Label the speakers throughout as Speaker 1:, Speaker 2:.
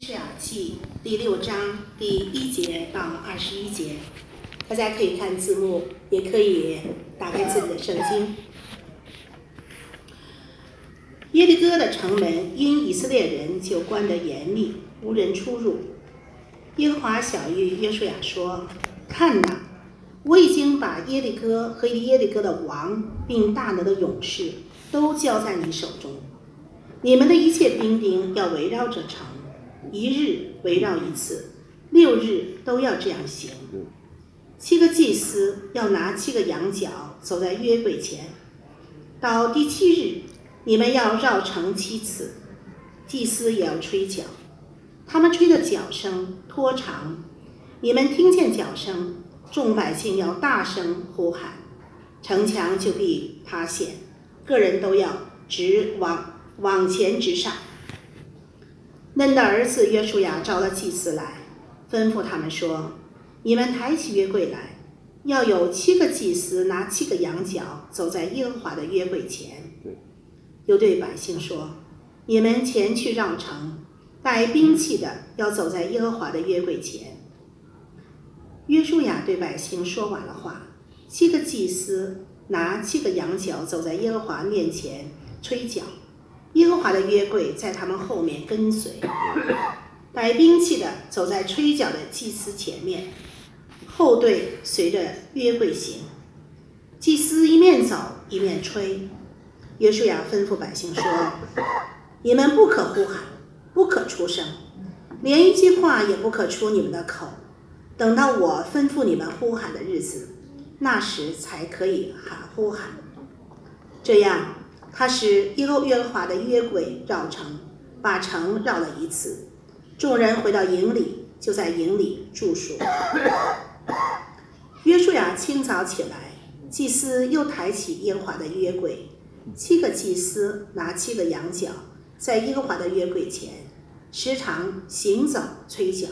Speaker 1: 是雅记第六章第一节到二十一节，大家可以看字幕，也可以打开自己的圣经。耶利哥的城门因以色列人就关得严密，无人出入。耶和华小谕约书亚说：“看哪，我已经把耶利哥和耶利哥的王，并大能的勇士都交在你手中。你们的一切兵丁要围绕着城。”一日围绕一次，六日都要这样行。七个祭司要拿七个羊角走在约柜前。到第七日，你们要绕城七次，祭司也要吹角，他们吹的角声拖长。你们听见角声，众百姓要大声呼喊，城墙就必塌陷，个人都要直往往前直上。嫩的儿子约书亚召了祭司来，吩咐他们说：“你们抬起约柜来，要有七个祭司拿七个羊角走在耶和华的约柜前。”又对百姓说：“你们前去让城，带兵器的要走在耶和华的约柜前。”约书亚对百姓说完了话，七个祭司拿七个羊角走在耶和华面前吹角。耶和华的约柜在他们后面跟随，带兵器的走在吹角的祭司前面，后队随着约柜行。祭司一面走一面吹。约书亚吩咐百姓说：“你们不可呼喊，不可出声，连一句话也不可出你们的口。等到我吩咐你们呼喊的日子，那时才可以喊呼喊。这样。”他使耶和华的约柜绕城，把城绕了一次。众人回到营里，就在营里住宿。约书亚清早起来，祭司又抬起耶和华的约柜，七个祭司拿七个羊角，在耶和华的约柜前，时常行走吹角，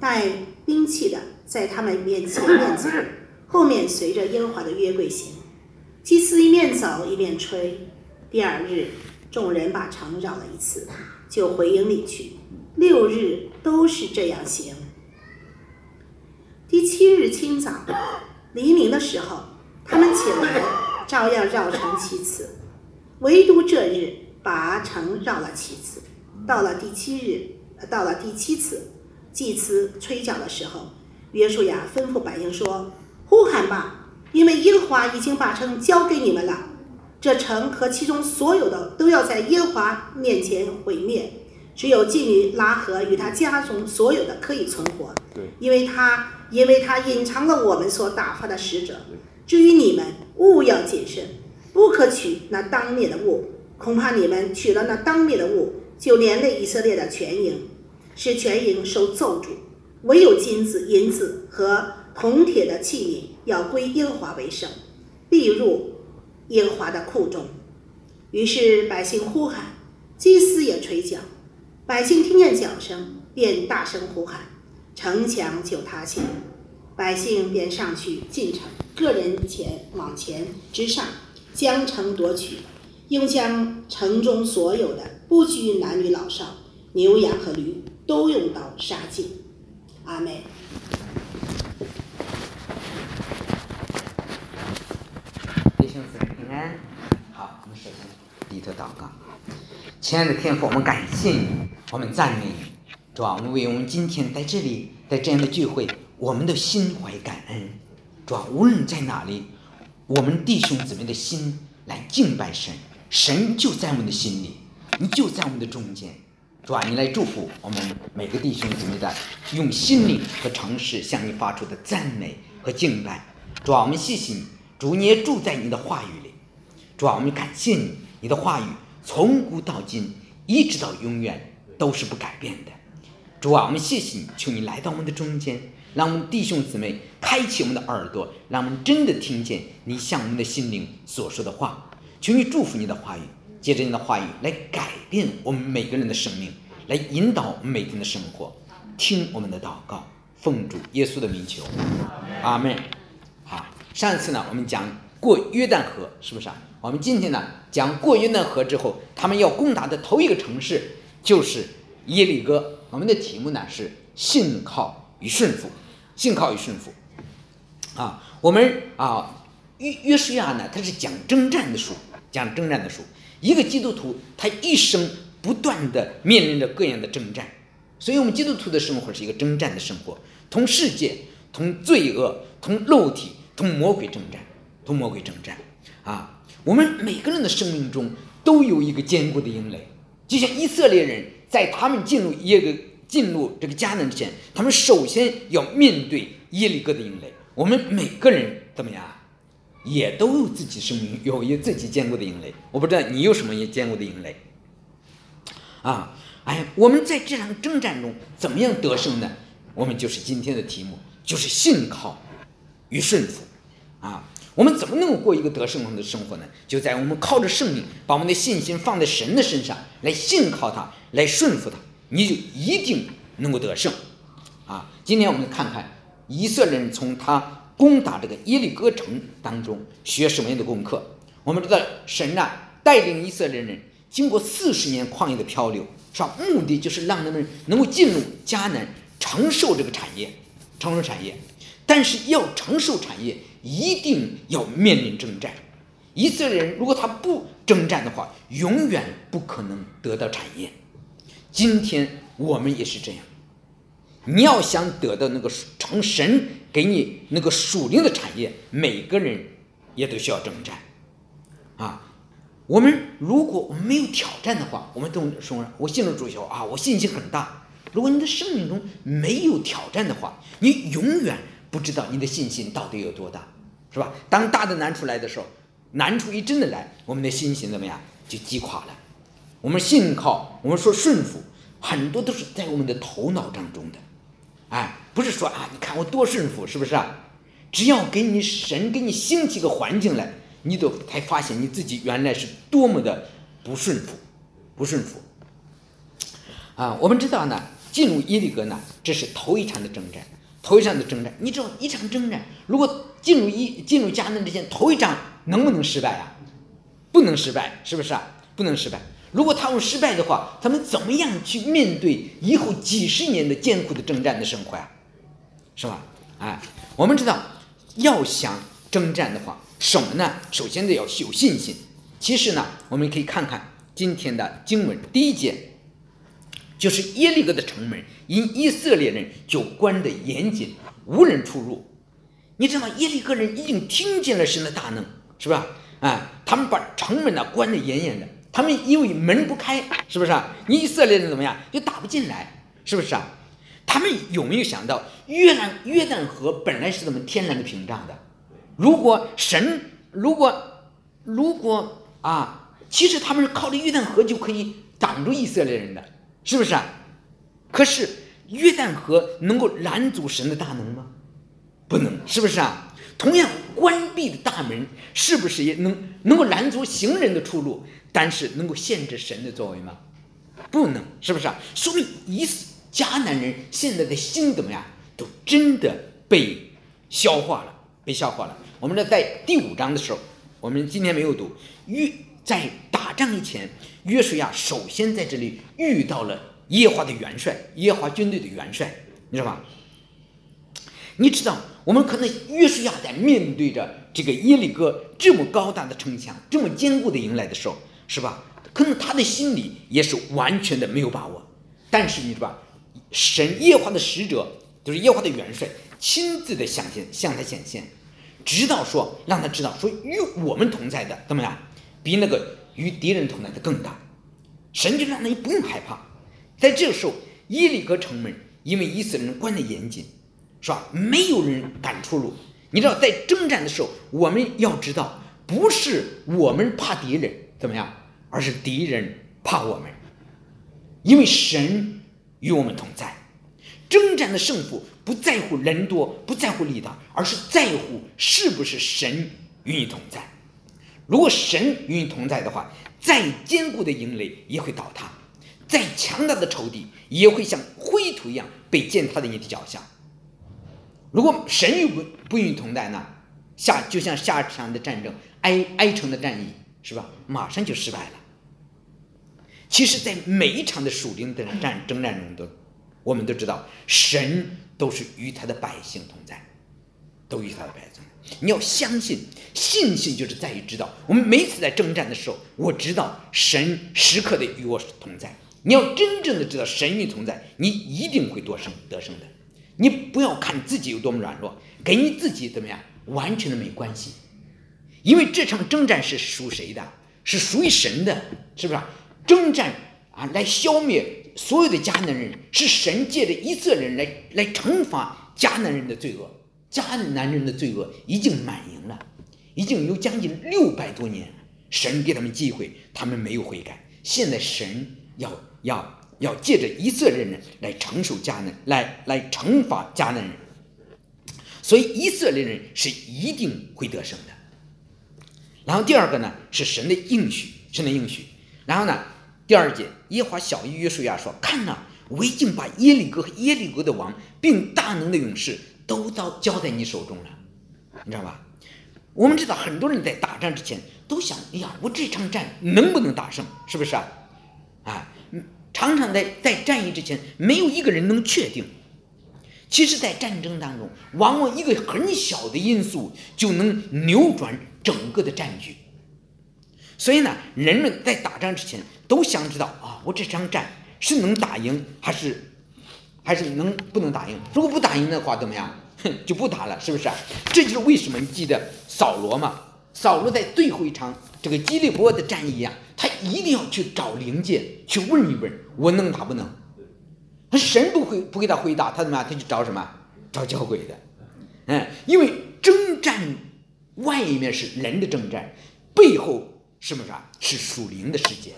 Speaker 1: 带兵器的在他们面前面走，后面随着耶和华的约柜行。祭司一面走一面吹。第二日，众人把城绕了一次，就回营里去。六日都是这样行。第七日清早，黎明的时候，他们起来，照样绕城七次，唯独这日把城绕了七次。到了第七日，到了第七次，祭司吹角的时候，约书亚吩咐百姓说：“呼喊吧，因为耶和华已经把城交给你们了。”这城和其中所有的都要在耶和华面前毁灭，只有妓女拉合与他家中所有的可以存活。
Speaker 2: 对，
Speaker 1: 因为他因为他隐藏了我们所打发的使者。至于你们，务要谨慎，不可取那当灭的物，恐怕你们取了那当灭的物，就连累以色列的全营，使全营受咒诅。唯有金子、银子和铜铁的器皿要归耶和华为圣，必入。耶和华的库中，于是百姓呼喊，祭司也吹角，百姓听见角声，便大声呼喊，城墙就塌陷，百姓便上去进城，个人前往前直上，将城夺取，又将城中所有的，不拘男女老少，牛羊和驴，都用刀杀尽。阿妹。
Speaker 3: 好，我们首先低头祷告。亲爱的天父，我们感谢你，我们赞美你，主啊，我们为我们今天在这里，在这样的聚会，我们的心怀感恩。主啊，无论在哪里，我们弟兄姊妹的心来敬拜神，神就在我们的心里，你就在我们的中间。主啊，你来祝福我们每个弟兄姊妹的用心灵和诚实向你发出的赞美和敬拜。主啊，我们谢谢你，主你也住在你的话语里。主啊，我们感谢你，你的话语从古到今，一直到永远都是不改变的。主啊，我们谢谢你，求你来到我们的中间，让我们弟兄姊妹开启我们的耳朵，让我们真的听见你向我们的心灵所说的话。求你祝福你的话语，借着你的话语来改变我们每个人的生命，来引导我们每天的生活。听我们的祷告，奉主耶稣的名求，阿门。好，上一次呢，我们讲过约旦河，是不是啊？我们今天呢讲过约旦河之后，他们要攻打的头一个城市就是耶利哥。我们的题目呢是信靠与顺服，信靠与顺服。啊，我们啊约约书亚呢，他是讲征战的书，讲征战的书。一个基督徒他一生不断的面临着各样的征战，所以我们基督徒的生活是一个征战的生活，同世界、同罪恶、同肉体、同魔鬼征战，同魔鬼征战。啊，我们每个人的生命中都有一个坚固的营垒，就像以色列人在他们进入耶个进入这个迦南之前，他们首先要面对耶利哥的营垒。我们每个人怎么样，也都有自己生命有一自己坚固的营垒。我不知道你有什么也坚固的营垒。啊，哎，我们在这场征战中怎么样得胜呢？我们就是今天的题目，就是信靠与顺服。啊。我们怎么能够过一个得胜的生活呢？就在我们靠着圣灵，把我们的信心放在神的身上，来信靠他，来顺服他，你就一定能够得胜。啊，今天我们看看以色列人从他攻打这个耶利哥城当中学什么样的功课。我们知道神呐带领以色列人经过四十年旷野的漂流，是吧？目的就是让他们能够进入迦南，承受这个产业，承受产业。但是要承受产业。一定要面临征战，以色列人如果他不征战的话，永远不可能得到产业。今天我们也是这样，你要想得到那个成神给你那个属灵的产业，每个人也都需要征战啊。我们如果我们没有挑战的话，我们都说我信了主以后啊，我信心很大。如果你的生命中没有挑战的话，你永远不知道你的信心到底有多大。是吧？当大的难处来的时候，难处一真的来，我们的心情怎么样？就击垮了。我们信靠，我们说顺服，很多都是在我们的头脑当中的。哎，不是说啊，你看我多顺服，是不是啊？只要给你神给你兴起个环境来，你都才发现你自己原来是多么的不顺服，不顺服。啊，我们知道呢，进入耶利哥呢，这是头一场的征战。头一场的征战，你知道一场征战，如果进入一进入迦南之前，头一仗能不能失败啊？不能失败，是不是啊？不能失败。如果他们失败的话，他们怎么样去面对以后几十年的艰苦的征战的生活呀？是吧？哎，我们知道，要想征战的话，什么呢？首先得要有信心。其实呢，我们可以看看今天的经文第一节。就是耶利哥的城门，因以色列人就关得严谨，无人出入。你知道吗？耶利哥人已经听见了神的大能，是吧？啊，他们把城门呢关得严严的，他们因为门不开，是不是啊？你以色列人怎么样，就打不进来，是不是啊？他们有没有想到约旦约旦河本来是怎么天然的屏障的？如果神，如果如果啊，其实他们是靠着约旦河就可以挡住以色列人的。是不是啊？可是约旦河能够拦阻神的大能吗？不能，是不是啊？同样，关闭的大门是不是也能能够拦阻行人的出路？但是能够限制神的作为吗？不能，是不是啊？说明以迦南人现在的心怎么样？都真的被消化了，被消化了。我们这，在第五章的时候，我们今天没有读约。在打仗以前，约书亚首先在这里遇到了耶华的元帅，耶华军队的元帅，你知道吧？你知道，我们可能约书亚在面对着这个耶利哥这么高大的城墙，这么坚固的迎来的时候，是吧？可能他的心里也是完全的没有把握。但是你知道吧？神耶华的使者，就是耶华的元帅，亲自的向前向他显现，直到说让他知道说与我们同在的怎么样？比那个与敌人同在的更大，神就让他不用害怕。在这个时候，耶利哥城门因为以色列人关得严谨，是吧？没有人敢出入。你知道，在征战的时候，我们要知道，不是我们怕敌人怎么样，而是敌人怕我们。因为神与我们同在，征战的胜负不在乎人多，不在乎力大，而是在乎是不是神与你同在。如果神与你同在的话，再坚固的营垒也会倒塌，再强大的仇敌也会像灰土一样被践踏在你的脚下。如果神与不不与你同在呢？下就像下一场的战争，哀哀城的战役是吧？马上就失败了。其实，在每一场的属灵的战征战中都我们都知道，神都是与他的百姓同在，都与他的百姓。你要相信，信心就是在于知道。我们每次在征战的时候，我知道神时刻的与我同在。你要真正的知道神与同在，你一定会多胜得胜的。你不要看自己有多么软弱，跟你自己怎么样完全的没关系，因为这场征战是属谁的？是属于神的，是不是？征战啊，来消灭所有的迦南人，是神借着以色列人来来惩罚迦南人的罪恶。迦南人的罪恶已经满盈了，已经有将近六百多年，神给他们机会，他们没有悔改。现在神要要要借着以色列人来承受迦南，来来惩罚迦南人，所以以色列人是一定会得胜的。然后第二个呢是神的应许，神的应许。然后呢第二节耶华小谕约书亚说：“看呐，我已经把耶利哥和耶利哥的王，并大能的勇士。”都到交在你手中了，你知道吧？我们知道很多人在打仗之前都想：哎呀，我这场战能不能打胜？是不是啊？啊，常常在在战役之前，没有一个人能确定。其实，在战争当中，往往一个很小的因素就能扭转整个的战局。所以呢，人们在打仗之前都想知道：啊，我这场战是能打赢还是？还是能不能打赢？如果不打赢的话，怎么样？哼，就不打了，是不是？这就是为什么你记得扫罗嘛？扫罗在最后一场这个基利波的战役啊，他一定要去找灵界去问一问，我能打不能？他神不会不给他回答，他怎么样？他去找什么？找交鬼的。嗯，因为征战外面是人的征战，背后是不是啊？是属灵的世界。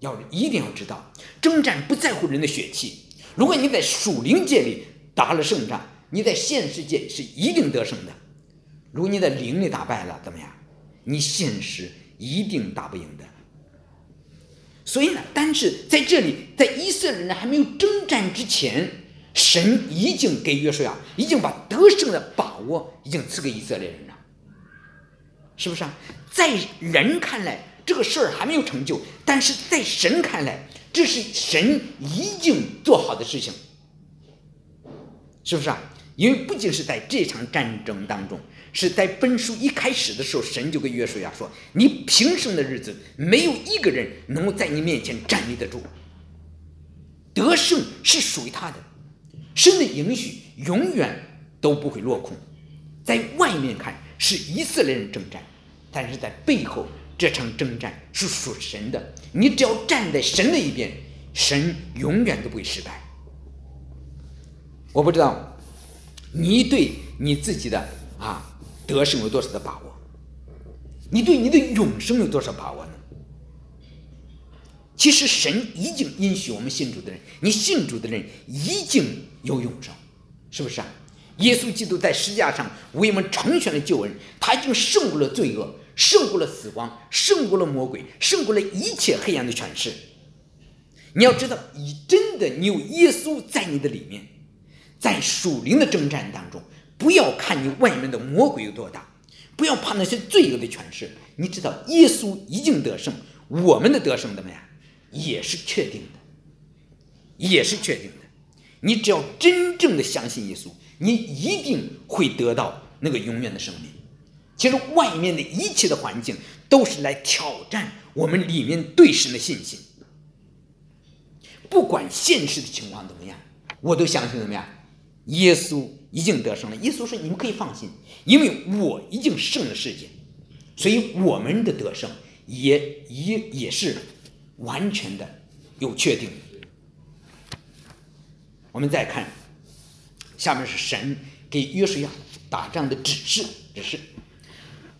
Speaker 3: 要一定要知道，征战不在乎人的血气。如果你在属灵界里打了胜仗，你在现实界是一定得胜的。如果你在灵里打败了，怎么样？你现实一定打不赢的。所以呢，但是在这里，在以色列人还没有征战之前，神已经给约书亚，已经把得胜的把握已经赐给以色列人了，是不是啊？在人看来，这个事儿还没有成就，但是在神看来。这是神已经做好的事情，是不是啊？因为不仅是在这场战争当中，是在本书一开始的时候，神就跟约书亚说：“你平生的日子，没有一个人能够在你面前站立得住。得胜是属于他的，神的应许永远都不会落空。在外面看是以色列人征战，但是在背后。”这场征战是属神的，你只要站在神的一边，神永远都不会失败。我不知道你对你自己的啊得胜有多少的把握，你对你的永生有多少把握呢？其实神已经允许我们信主的人，你信主的人已经有永生，是不是啊？耶稣基督在十字架上为我们成全了救恩，他已经胜过了罪恶。胜过了死亡，胜过了魔鬼，胜过了一切黑暗的权势。你要知道，你真的你有耶稣在你的里面，在属灵的征战当中，不要看你外面的魔鬼有多大，不要怕那些罪恶的权势。你知道，耶稣已经得胜，我们的得胜怎么样？也是确定的，也是确定的。你只要真正的相信耶稣，你一定会得到那个永远的生命。其实外面的一切的环境都是来挑战我们里面对神的信心。不管现实的情况怎么样，我都相信怎么样？耶稣已经得胜了。耶稣说：“你们可以放心，因为我已经胜了世界，所以我们的得胜也也也是完全的有确定。”我们再看下面是神给约书亚打仗的指示，指示。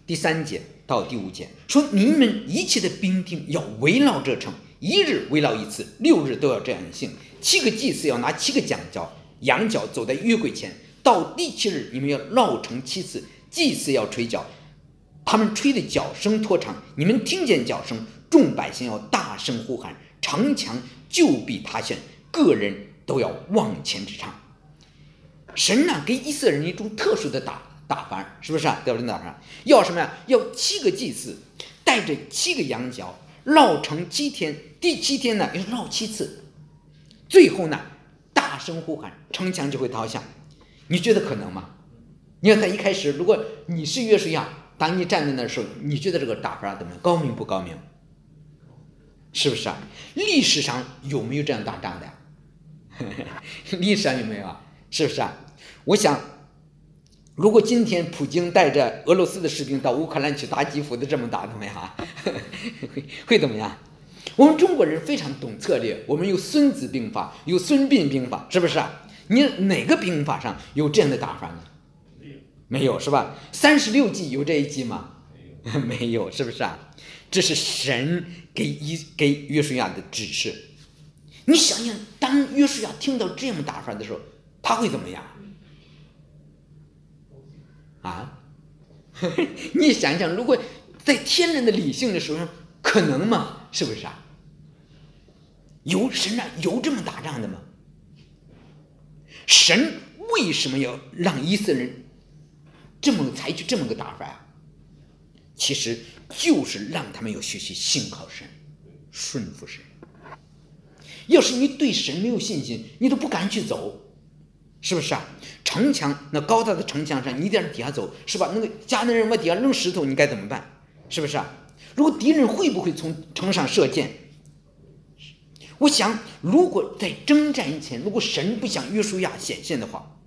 Speaker 3: 第三节到第五节说：“你们一切的兵丁要围绕这城，一日围绕一次，六日都要这样行。七个祭司要拿七个讲角、羊角走在约柜前。到第七日，你们要绕城七次，祭司要吹角，他们吹的角声拖长。你们听见角声，众百姓要大声呼喊，城墙就必塌陷，个人都要往前直唱。神呢，给以色列人一种特殊的打。”打翻是不是啊？标准打法要什么呀？要七个祭司带着七个羊角绕城七天，第七天呢要绕七次，最后呢大声呼喊，城墙就会倒下。你觉得可能吗？你要在一开始，如果你是约书亚，当你站在那的时候，你觉得这个打法怎么样？高明不高明？是不是啊？历史上有没有这样打仗的？历史上有没有啊？是不是啊？我想，如果今天普京带着俄罗斯的士兵到乌克兰去打基辅的这么打，怎么样？会 会怎么样？我们中国人非常懂策略，我们有《孙子兵法》，有《孙膑兵法》，是不是啊？你哪个兵法上有这样的打法呢？没有，没有是吧？三十六计有这一计吗？没有，是不是啊？这是神给一给约书亚的指示。你想想，当约书亚听到这样打法的时候，他会怎么样？啊？你想想，如果在天然的理性的时候，可能吗？是不是啊？有神啊？有这么打仗的吗？神为什么要让以色列人这么采取这么个打法啊？其实就是让他们要学习信靠神，顺服神。要是你对神没有信心，你都不敢去走，是不是啊？城墙那高大的城墙上，你在那底下走，是吧？那个迦南人往底下扔石头，你该怎么办？是不是啊？如果敌人会不会从城上射箭？我想，如果在征战以前，如果神不想约书亚显现的话，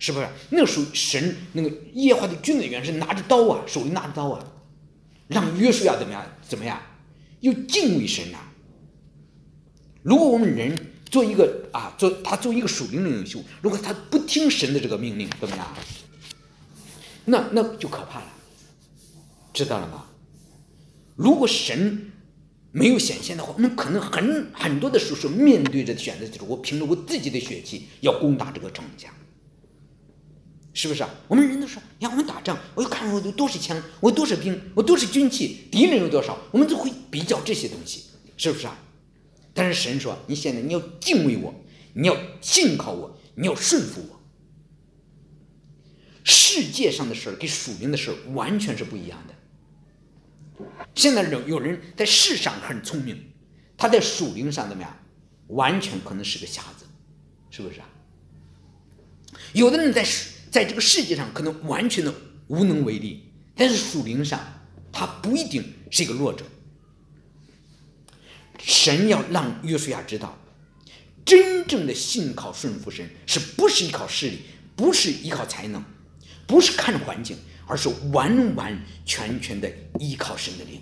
Speaker 3: 是不是？那时候神那个耶和华的军队员是拿着刀啊，手里拿着刀啊，让约书亚怎么样？怎么样？又敬畏神呐。如果我们人做一个啊，做他做一个属灵的领袖，如果他不听神的这个命令，怎么样？那那就可怕了，知道了吗？如果神没有显现的话，那可能很很多的时候是面对着选择，就是我凭着我自己的血气要攻打这个城墙，是不是啊？我们人都说，呀，我们打仗，我要看我有多少枪，我多少兵，我多少军器，敌人有多少，我们都会比较这些东西，是不是啊？但是神说，你现在你要敬畏我，你要信靠我，你要顺服我。世界上的事儿跟属灵的事儿完全是不一样的。现在有有人在世上很聪明，他在属灵上怎么样？完全可能是个瞎子，是不是啊？有的人在在这个世界上可能完全的无能为力，但是属灵上他不一定是一个弱者。神要让约书亚知道，真正的信靠顺服神，是不是依靠势力，不是依靠才能，不是看环境。而是完完全全的依靠神的灵，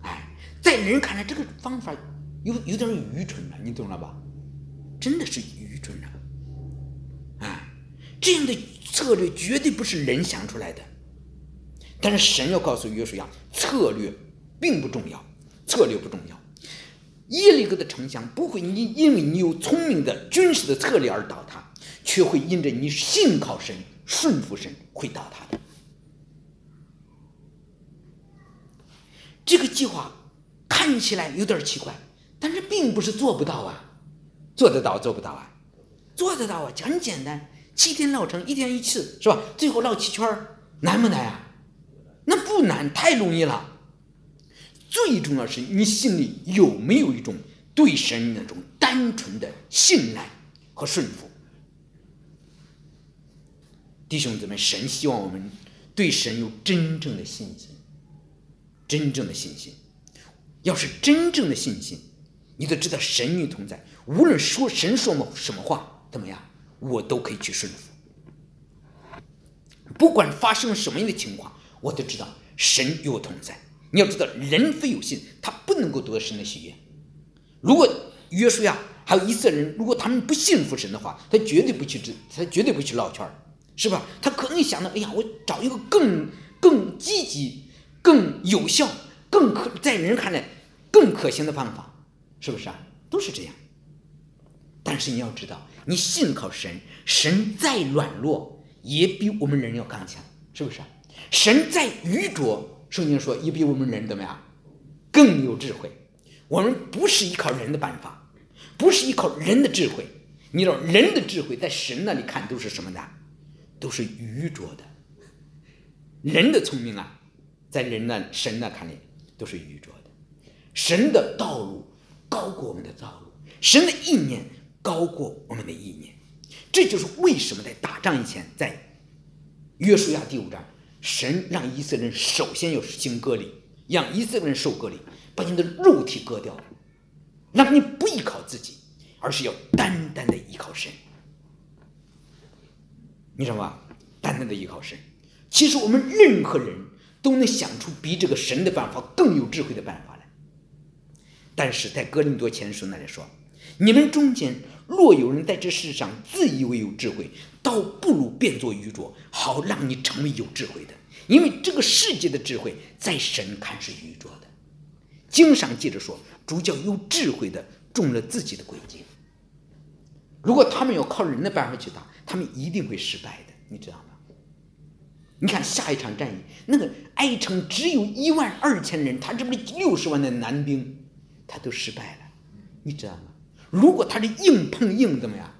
Speaker 3: 哎，在人看来这个方法有有点愚蠢了，你懂了吧？真的是愚蠢了，哎，这样的策略绝对不是人想出来的。但是神要告诉约书亚，策略并不重要，策略不重要。耶利哥的城墙不会因因为你有聪明的军事的策略而倒塌，却会因着你信靠神。顺服神会倒塌的。这个计划看起来有点奇怪，但是并不是做不到啊，做得到做不到啊，做得到啊，很简单，七天绕城，一天一次，是吧？最后绕七圈难不难啊？那不难，太容易了。最重要是你心里有没有一种对神那种单纯的信赖和顺服。弟兄姊妹，神希望我们对神有真正的信心，真正的信心。要是真正的信心，你都知道神与同在，无论说神说么什么话，怎么样，我都可以去顺服。不管发生什么样的情况，我都知道神与我同在。你要知道，人非有信，他不能够得到神的喜悦。如果约书亚还有以色列人，如果他们不信服神的话，他绝对不去他绝对不去绕圈儿。是吧？他可能想到，哎呀，我找一个更更积极、更有效、更可在人看来更可行的方法，是不是啊？都是这样。但是你要知道，你信靠神，神再软弱也比我们人要刚强，是不是？神再愚拙，圣经说也比我们人怎么样更有智慧。我们不是依靠人的办法，不是依靠人的智慧。你知道，人的智慧在神那里看都是什么的？都是愚拙的，人的聪明啊，在人那神那看来都是愚拙的。神的道路高过我们的道路，神的意念高过我们的意念。这就是为什么在打仗以前，在约书亚第五章，神让以色列人首先要行割礼，让以色列人受割礼，把你的肉体割掉，让你不依靠自己，而是要单单的依靠神。你知道吗？单单的依靠神。其实我们任何人都能想出比这个神的办法更有智慧的办法来。但是在哥林多前书那里说，你们中间若有人在这世上自以为有智慧，倒不如变作愚拙，好让你成为有智慧的。因为这个世界的智慧在神看是愚拙的。经上记着说，主教有智慧的中了自己的诡计。如果他们要靠人的办法去打，他们一定会失败的，你知道吗？你看下一场战役，那个哀城只有一万二千人，他这不是六十万的男兵，他都失败了，你知道吗？如果他是硬碰硬，怎么样？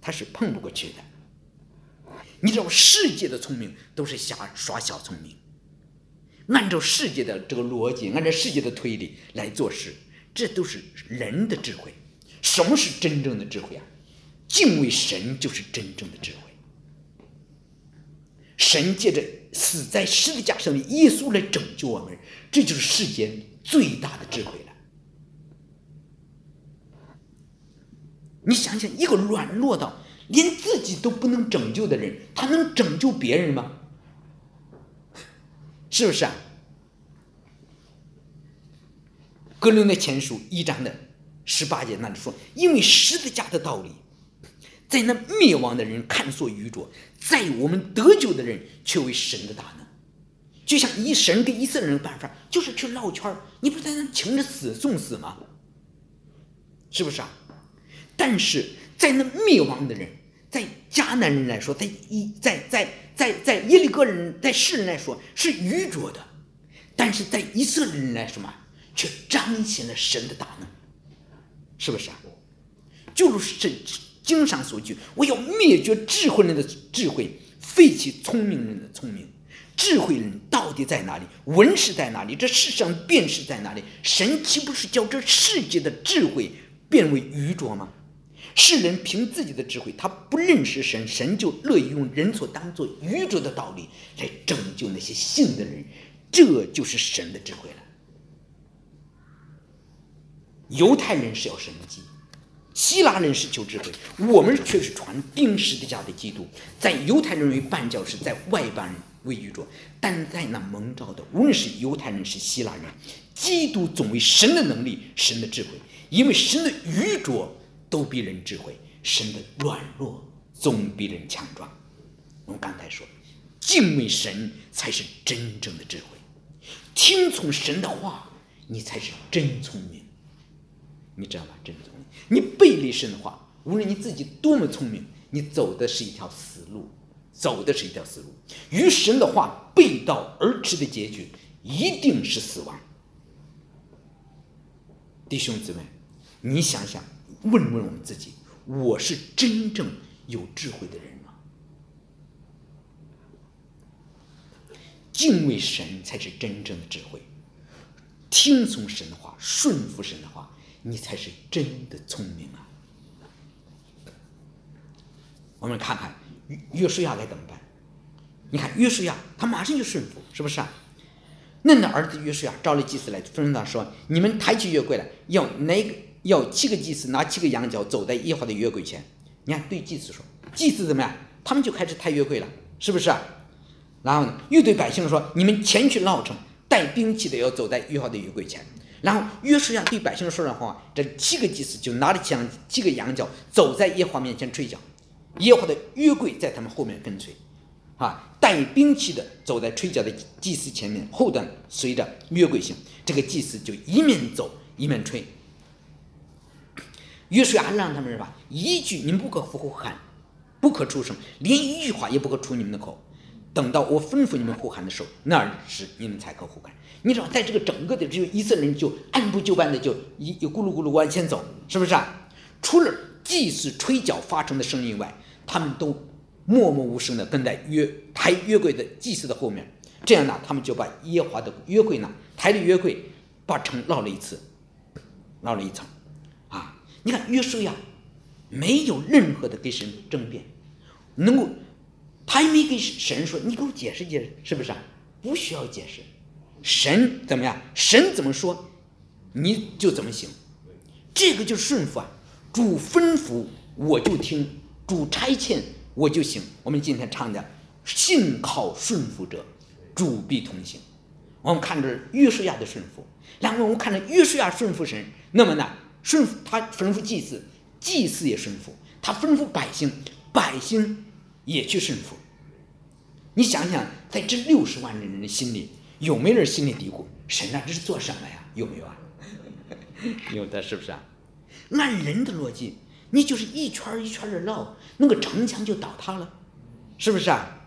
Speaker 3: 他是碰不过去的。你知道，世界的聪明都是瞎耍小聪明，按照世界的这个逻辑，按照世界的推理来做事，这都是人的智慧。什么是真正的智慧啊？敬畏神就是真正的智慧。神借着死在十字架上的耶稣来拯救我们，这就是世间最大的智慧了。你想想，一个软弱到连自己都不能拯救的人，他能拯救别人吗？是不是啊？格林的前书一章的十八节那里说：“因为十字架的道理，在那灭亡的人看作愚拙，在我们得救的人却为神的大能。”就像以神给以色列人的办法，就是去绕圈你不是在那请着死送死吗？是不是啊？但是在那灭亡的人，在迦南人来说，在一在在在在耶利哥人，在世人来说是愚拙的，但是在以色列人来说嘛，却彰显了神的大能，是不是啊？就是圣经上所句，我要灭绝智慧人的智慧，废弃聪明人的聪明。智慧人到底在哪里？文士在哪里？这世上辨识在哪里？神岂不是叫这世界的智慧变为愚拙吗？世人凭自己的智慧，他不认识神，神就乐意用人所当做愚拙的道理来拯救那些信的人，这就是神的智慧了。犹太人是要神迹，希腊人是求智慧，我们却是传钉十字架的基督。在犹太人为绊脚石，在外邦人为愚拙，但在那蒙召的，无论是犹太人是希腊人，基督总为神的能力，神的智慧，因为神的愚拙。都比人智慧，神的软弱总比人强壮。我们刚才说，敬畏神才是真正的智慧，听从神的话，你才是真聪明。你知道吗？真聪明。你背离神的话，无论你自己多么聪明，你走的是一条死路，走的是一条死路。与神的话背道而驰的结局，一定是死亡。弟兄姊妹，你想想。问问我们自己：我是真正有智慧的人吗？敬畏神才是真正的智慧，听从神的话，顺服神的话，你才是真的聪明啊！我们看看约约书亚该怎么办？你看约书亚，他马上就顺服，是不是啊？嫩的儿子约书亚招了祭司来，吩咐他说：“你们抬起约柜来，要哪个？”要七个祭司拿七个羊角走在耶和华的约柜前，你看对祭司说，祭司怎么样？他们就开始抬约柜了，是不是？然后呢，又对百姓说，你们前去闹城，带兵器的要走在耶和华的约柜前。然后约书亚对百姓说的话，这七个祭司就拿着枪，七个羊角走在耶和华面前吹角，耶和华的约柜在他们后面跟随，啊，带兵器的走在吹角的祭司前面，后段随着约柜行，这个祭司就一面走一面吹。约书亚让他们是吧？一句你们不可呼喊，不可出声，连一句话也不可出你们的口。等到我吩咐你们呼喊的时候，那时你们才可呼喊。你知道，在这个整个的只有以色列人就按部就班的就一咕噜咕噜往前走，是不是啊？除了祭祀吹角发出的声音外，他们都默默无声的跟在约抬约柜的祭祀的后面。这样呢，他们就把耶华的约柜呢抬着约柜，把城绕了一次，绕了一层。你看约书亚没有任何的跟神争辩，能够，他也没跟神说你给我解释解释，是不是啊？不需要解释，神怎么样？神怎么说，你就怎么行，这个就是顺服啊。主吩咐我就听，主差遣我就行。我们今天唱的“信靠顺服者，主必同行”。我们看着约书亚的顺服，然后我们看着约书亚顺服神，那么呢，顺服他吩咐祭祀，祭祀也顺服；他吩咐百姓，百姓也去顺服。你想想，在这六十万人的心里，有没有人心里嘀咕：“神啊，这是做什么呀？”有没有啊？有的，是不是啊？按人的逻辑，你就是一圈一圈的绕，那个城墙就倒塌了，是不是啊？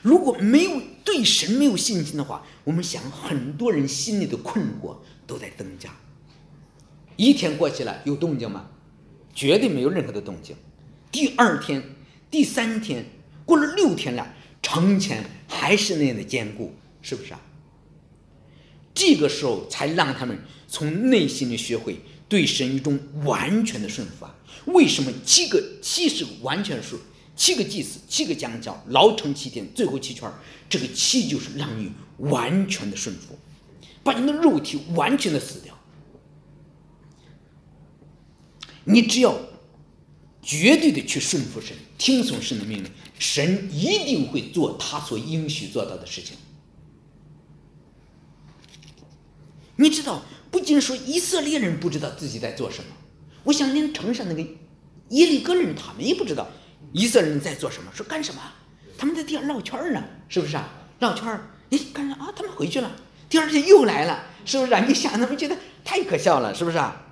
Speaker 3: 如果没有对神没有信心的话，我们想很多人心里的困惑都在增加。一天过去了，有动静吗？绝对没有任何的动静。第二天、第三天，过了六天了，城墙还是那样的坚固，是不是啊？这个时候才让他们从内心里学会对神一种完全的顺服啊！为什么七个七是完全数？七个祭祀，七个将教，牢城七天，最后七圈这个七就是让你完全的顺服，把你的肉体完全的死掉。你只要绝对的去顺服神，听从神的命令，神一定会做他所应许做到的事情。你知道，不仅说以色列人不知道自己在做什么，我想连城上那个耶利哥人他们也不知道。以色列人在做什么？说干什么？他们在地上绕圈呢，是不是啊？绕圈儿，你干啥啊？他们回去了，第二天又来了，是不是啊？你想，他们觉得太可笑了，是不是啊？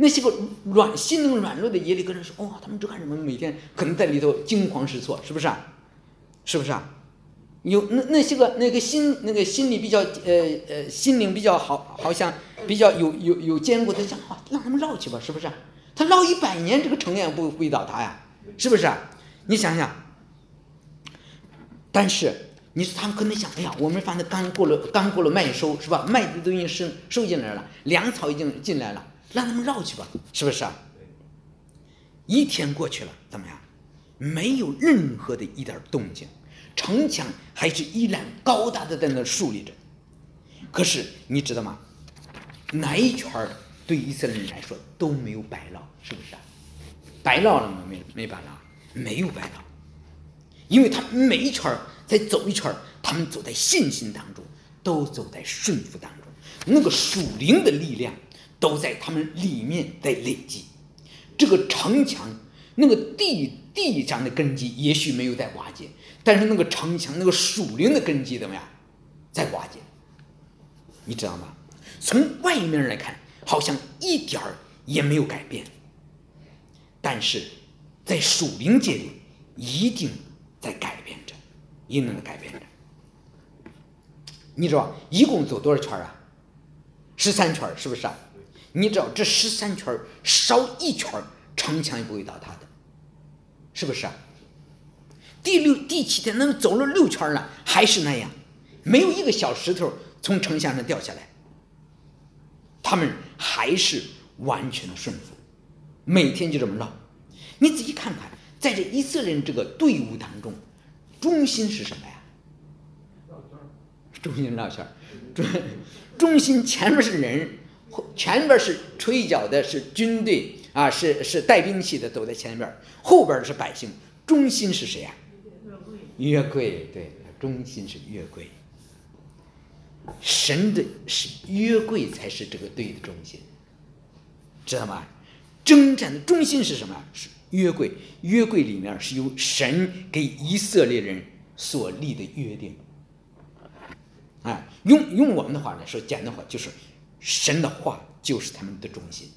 Speaker 3: 那些个软心灵软弱的耶利哥人说：“哇，他们这干什么？每天可能在里头惊慌失措，是不是啊？是不是啊？有那那些个那个心那个心理比较呃呃心灵比较好，好像比较有有有坚固的，想啊，让他们绕去吧，是不是？他绕一百年，这个城也不会倒塌呀，是不是？”你想想，但是你说他们可能想，哎呀，我们反正刚过了，刚过了麦收，是吧？麦子都已经收收进来了，粮草已经进来了，让他们绕去吧，是不是啊？一天过去了，怎么样？没有任何的一点动静，城墙还是依然高大的在那竖立着。可是你知道吗？哪一圈对以色列人来说都没有白绕，是不是啊？白绕了吗？没没白绕。没有白绕，因为他每一圈再走一圈，他们走在信心当中，都走在顺服当中，那个属灵的力量都在他们里面在累积。这个城墙，那个地地上的根基也许没有在瓦解，但是那个城墙，那个属灵的根基怎么样，在瓦解？你知道吗？从外面来看，好像一点儿也没有改变，但是。在属灵界里，一定在改变着，一定在改变着。你知道一共走多少圈啊？十三圈，是不是啊？你知道这十三圈烧一圈城墙也不会倒塌的，是不是啊？第六、第七天，那走了六圈了，还是那样，没有一个小石头从城墙上掉下来。他们还是完全的顺服，每天就这么绕。你仔细看看，在这以色列人这个队伍当中，中心是什么呀？中心绕圈中中心前面是人，前边是吹角的，是军队啊，是是带兵器的，走在前边后边是百姓，中心是谁呀？约柜，对，中心是约柜。神的是约柜才是这个队的中心，知道吗？征战的中心是什么？是。约柜，约柜里面是由神给以色列人所立的约定。啊，用用我们的话来说，简单话就是，神的话就是他们的中心，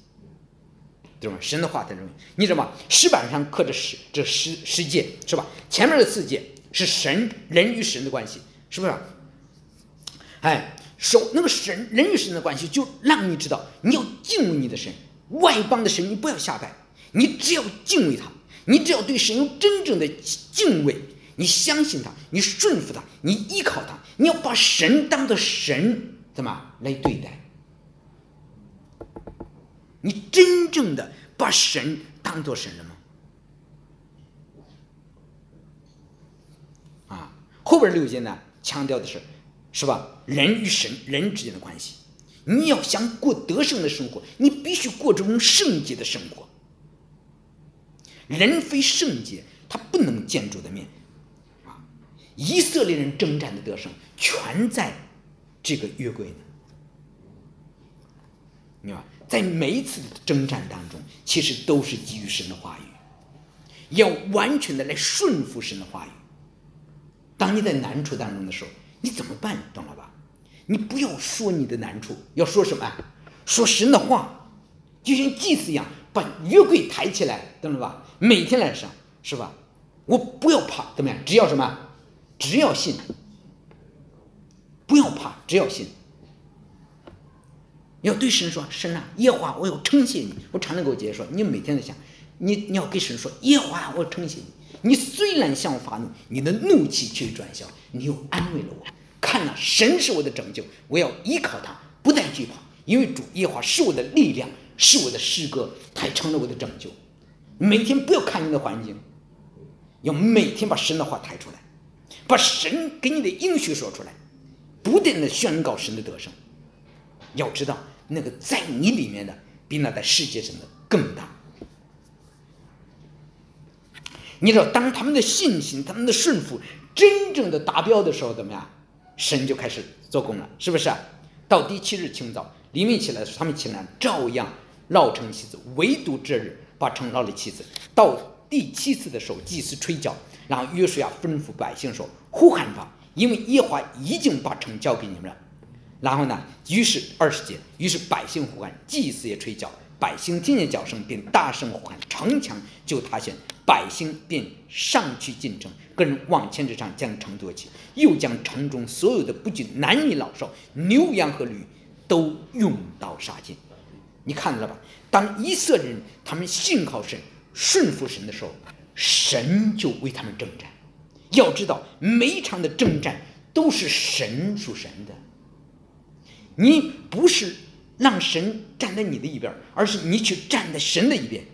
Speaker 3: 对吧？神的话在中心，你知道吗？石板上刻着十这十十诫，是吧？前面的四诫是神人与神的关系，是不是？哎，手那个神人与神的关系，就让你知道你要敬畏你的神，外邦的神你不要下拜。你只要敬畏他，你只要对神有真正的敬畏，你相信他，你顺服他，你依靠他，你要把神当做神怎么来对待？你真正的把神当做神了吗？啊，后边六节呢，强调的是，是吧？人与神人之间的关系，你要想过得胜的生活，你必须过这种圣洁的生活。人非圣洁，他不能见主的面。啊，以色列人征战的得胜，全在这个约柜呢。明白？在每一次的征战当中，其实都是基于神的话语，要完全的来顺服神的话语。当你在难处当中的时候，你怎么办？懂了吧？你不要说你的难处，要说什么？说神的话，就像祭司一样，把约柜抬起来，懂了吧？每天来上，是吧？我不要怕，怎么样？只要什么？只要信，不要怕，只要信。要对神说：“神啊，耶和华，我要称谢你。”我常常给我姐姐说：“你每天在想，你你要跟神说，耶和华，我称谢你。你虽然向我发怒，你的怒气却转消，你又安慰了我。看呐，神是我的拯救，我要依靠他，不再惧怕，因为主耶和华是我的力量，是我的诗歌，他成了我的拯救。每天不要看你的环境，要每天把神的话抬出来，把神给你的应许说出来，不断的宣告神的得胜。要知道。”那个在你里面的，比那在世界上的更大。你知道，当他们的信心、他们的顺服真正的达标的时候，怎么样？神就开始做工了，是不是？到第七日清早，黎明起来的时候，他们起来照样绕城妻子，唯独这日把城绕了七次。到第七次的时候，祭司吹角，然后约书亚吩咐百姓说：“呼喊吧，因为耶和华已经把城交给你们了。”然后呢？于是二十节，于是百姓呼喊，祭司也吹角，百姓听见角声，便大声呼喊，城墙就塌陷，百姓便上去进城，个人往前之上将城夺起，又将城中所有的不仅男女老少、牛羊和驴，都用刀杀尽。你看到了吧？当以色列人他们信靠神、顺服神的时候，神就为他们征战。要知道，每一场的征战都是神属神的。你不是让神站在你的一边，而是你去站在神的一边。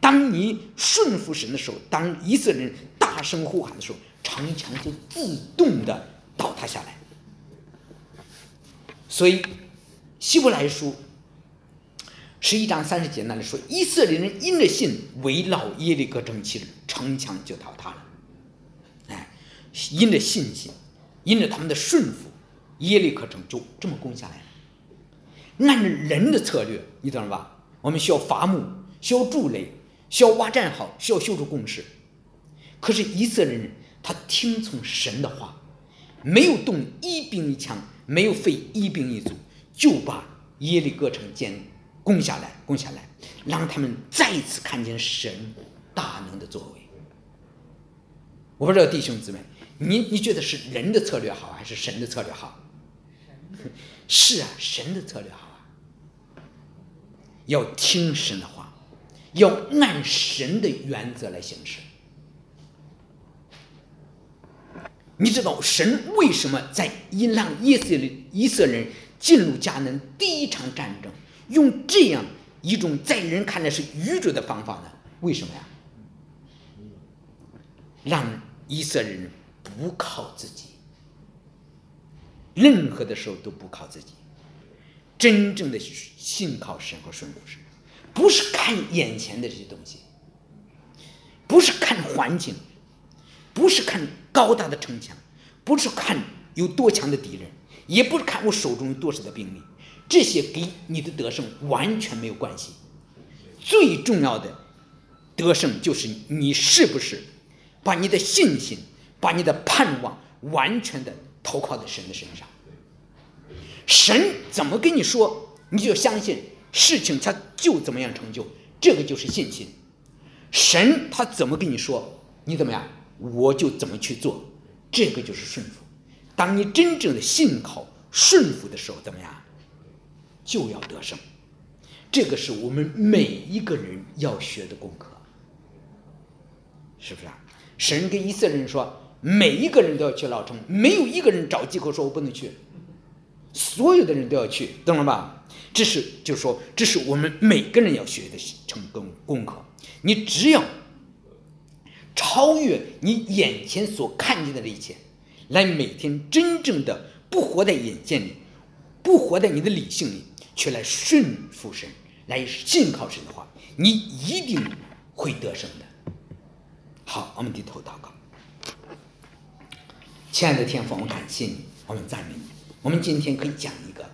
Speaker 3: 当你顺服神的时候，当以色列人大声呼喊的时候，城墙就自动的倒塌下来。所以，希伯来书十一章三十节那里说，以色列人因着信围绕耶利哥城七日，城墙就倒塌了。哎，因着信心，因着他们的顺服。耶利可城就这么攻下来了。按照人的策略，你懂了吧？我们需要伐木，需要筑垒，需要挖战壕，需要修筑工事。可是以色列人他听从神的话，没有动一兵一枪，没有费一兵一卒，就把耶利哥城建攻下来，攻下来，让他们再一次看见神大能的作为。我不知道弟兄姊妹，你你觉得是人的策略好，还是神的策略好？是啊，神的策略好啊，要听神的话，要按神的原则来行事。你知道神为什么在让以色列以色列人进入迦南第一场战争，用这样一种在人看来是愚拙的方法呢？为什么呀？让以色列人不靠自己。任何的时候都不靠自己，真正的信靠神和顺服神，不是看眼前的这些东西，不是看环境，不是看高大的城墙，不是看有多强的敌人，也不是看我手中有多少的兵力，这些给你的得胜完全没有关系。最重要的得胜就是你是不是把你的信心、把你的盼望完全的。投靠在神的身上，神怎么跟你说，你就相信事情，他就怎么样成就，这个就是信心。神他怎么跟你说，你怎么样，我就怎么去做，这个就是顺服。当你真正的信靠顺服的时候，怎么样，就要得胜。这个是我们每一个人要学的功课，是不是啊？神跟以色列人说。每一个人都要去老城，没有一个人找借口说我不能去，所有的人都要去，懂了吧？这是就是说，这是我们每个人要学的成功功课。你只要超越你眼前所看见的一切，来每天真正的不活在眼见里，不活在你的理性里，却来顺服神，来信靠神的话，你一定会得胜的。好，我们低头祷告。亲爱的天父，我们感谢你，我们赞美你。我们今天可以讲一个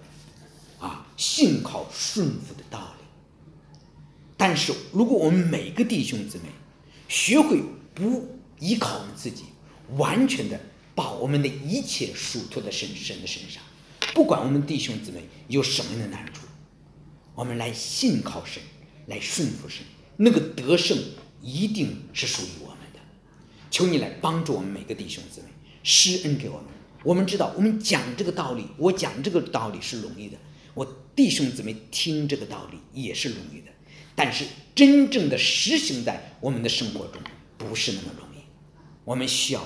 Speaker 3: 啊，信靠顺服的道理。但是，如果我们每个弟兄姊妹学会不依靠我们自己，完全的把我们的一切属托在神神的身上，不管我们弟兄姊妹有什么样的难处，我们来信靠神，来顺服神，那个得胜一定是属于我们的。求你来帮助我们每个弟兄姊妹。施恩给我们，我们知道，我们讲这个道理，我讲这个道理是容易的，我弟兄姊妹听这个道理也是容易的，但是真正的实行在我们的生活中不是那么容易，我们需要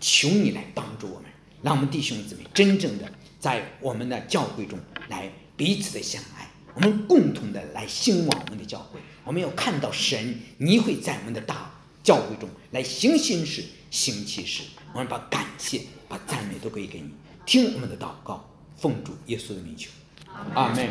Speaker 3: 求你来帮助我们，让我们弟兄姊妹真正的在我们的教会中来彼此的相爱，我们共同的来兴旺我们的教会，我们要看到神，你会在我们的大教会中来行新事。行其事，我们把感谢、把赞美都归给你，听我们的祷告，奉主耶稣的名求，阿门。